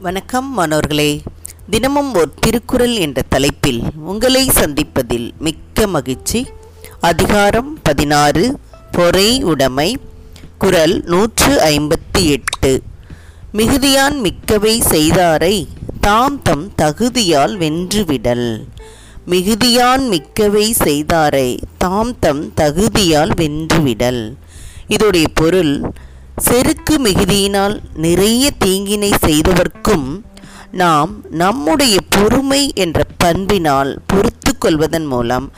வணக்கம் மாணவர்களே. தினமும் ஒரு திருக்குறள் என்ற தலைப்பில் உங்களை சந்திப்பதில் மிக்க மகிழ்ச்சி. அதிகாரம் பதினாறு பொறை உடைமை குரல் நூற்று ஐம்பத்தி எட்டு. மிகுதியான் மிக்கவை செய்தாரை தாம் தம் தகுதியால் வென்றுவிடல். மிகுதியான் மிக்கவை செய்தாரை தாம் தம் தகுதியால் வென்றுவிடல். இதோடைய பொருள் செருக்கு மிகுதியினால் நிறைய தீங்கினை செய்தவர்க்கும் நாம் நம்முடைய பொறுமை என்ற பண்பினால் பொறுத்து கொள்வதன் மூலம்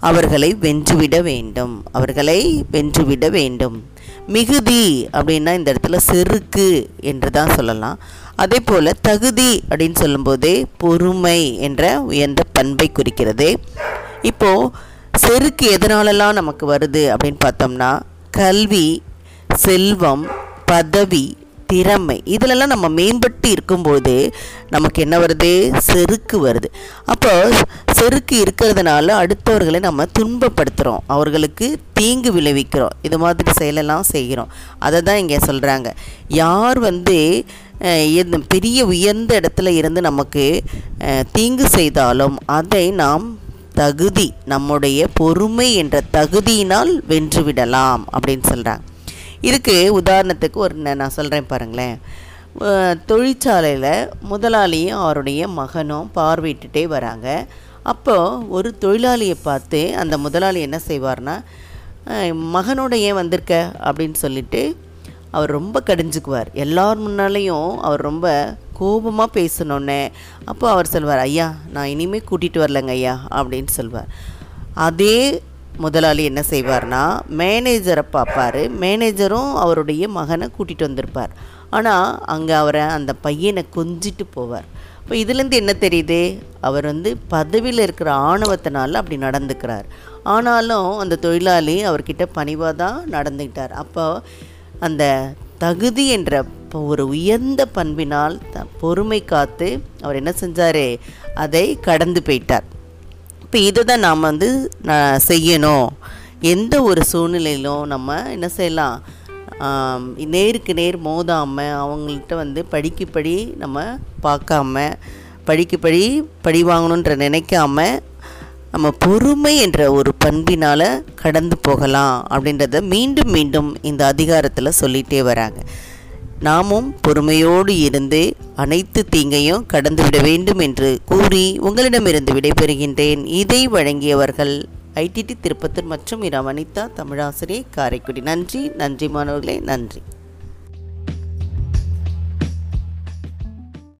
அவர்களை வென்றுவிட வேண்டும். அவர்களை வென்றுவிட வேண்டும். மிகுதி அப்படின்னா இந்த இடத்துல செருக்கு என்று தான் சொல்லலாம். அதே போல் தகுதி அப்படின்னு சொல்லும்போதே பொறுமை என்ற உயர்ந்த பண்பை குறிக்கிறது. இப்போது செருக்கு எதனாலலாம் நமக்கு வருது அப்படின்னு பார்த்தோம்னா கல்வி செல்வம் பதவி திறமை இதிலெல்லாம் நம்ம மேம்பட்டு இருக்கும்போது நமக்கு என்ன வருது? செருக்கு வருது. அப்போ செருக்கு இருக்கிறதுனால அடுத்தவர்களை நம்ம துன்பப்படுத்துகிறோம் அவர்களுக்கு தீங்கு விளைவிக்கிறோம். இது மாதிரி செயலெல்லாம் செய்கிறோம். அதை தான் இங்கே சொல்கிறாங்க யார் வந்து எந்த பெரிய உயர்ந்த இடத்துல இருந்து நமக்கு தீங்கு செய்தாலும் அதை நாம் தகுதி நம்முடைய பொறுமை என்ற தகுதியினால் வென்றுவிடலாம் அப்படின்னு சொல்கிறாங்க இதுக்கு உதாரணத்துக்கு ஒரு நான் சொல்கிறேன் பாருங்களேன். தொழிற்சாலையில் முதலாளியும் அவருடைய மகனும் பார்வையிட்டுட்டே வராங்க. அப்போது ஒரு தொழிலாளியை பார்த்து அந்த முதலாளி என்ன செய்வார்னா மகனோட ஏன் வந்திருக்க? அப்படின்னு சொல்லிட்டு அவர் ரொம்ப கடிஞ்சுக்குவார். எல்லார் முன்னாலேயும் அவர் ரொம்ப கோபமாக பேசணுன்னே. அப்போ அவர் சொல்வார் ஐயா நான் இனிமேல் கூட்டிகிட்டு வரலங்க ஐயா அப்படின்னு சொல்வார். அதே முதலாளி என்ன செய்வார்னா மேனேஜரை பார்ப்பார். மேனேஜரும் அவருடைய மகனை கூட்டிகிட்டு வந்திருப்பார். ஆனால் அங்கே அவரை அந்த பையனை கொஞ்சிட்டு போவார். இப்போ இதுலேருந்து என்ன தெரியுது? அவர் வந்து பதவியில் இருக்கிற ஆணவத்தினால அப்படி நடந்துக்கிறார். ஆனாலும் அந்த தொழிலாளி அவர்கிட்ட பணிவாக தான் நடந்துக்கிட்டார் அப்போ அந்த தகுதி என்ற ஒரு உயர்ந்த பண்பினால் த பொறுமை காத்து அவர் என்ன செஞ்சார்? அதை கடந்து போயிட்டார். இப்போ இதை தான் நாம் வந்து நான் செய்யணும். எந்த ஒரு சூழ்நிலையிலும் நம்ம என்ன செய்யலாம்? நேருக்கு நேர் மோதாமல் அவங்கள்ட்ட வந்து படிக்கப்படி நம்ம பார்க்காம படிக்கு படி படி வாங்கணுன்ற நினைக்காம நம்ம பொறுமை என்ற ஒரு பண்பினால் கடந்து போகலாம் அப்படின்றத மீண்டும் மீண்டும் இந்த அதிகாரத்தில் சொல்லிகிட்டே வராங்க. நாமும் பொறுமையோடு இருந்து அனைத்து தீங்கையும் கடந்துவிட வேண்டும் என்று கூறி உங்களிடமிருந்து விடைபெறுகின்றேன். இதை வழங்கியவர்கள் ஐடிடி திருப்பத்தூர் மற்றும் இரா வனிதா தமிழாசிரியை காரைக்குடி. நன்றி நன்றி மாணவர்களே நன்றி.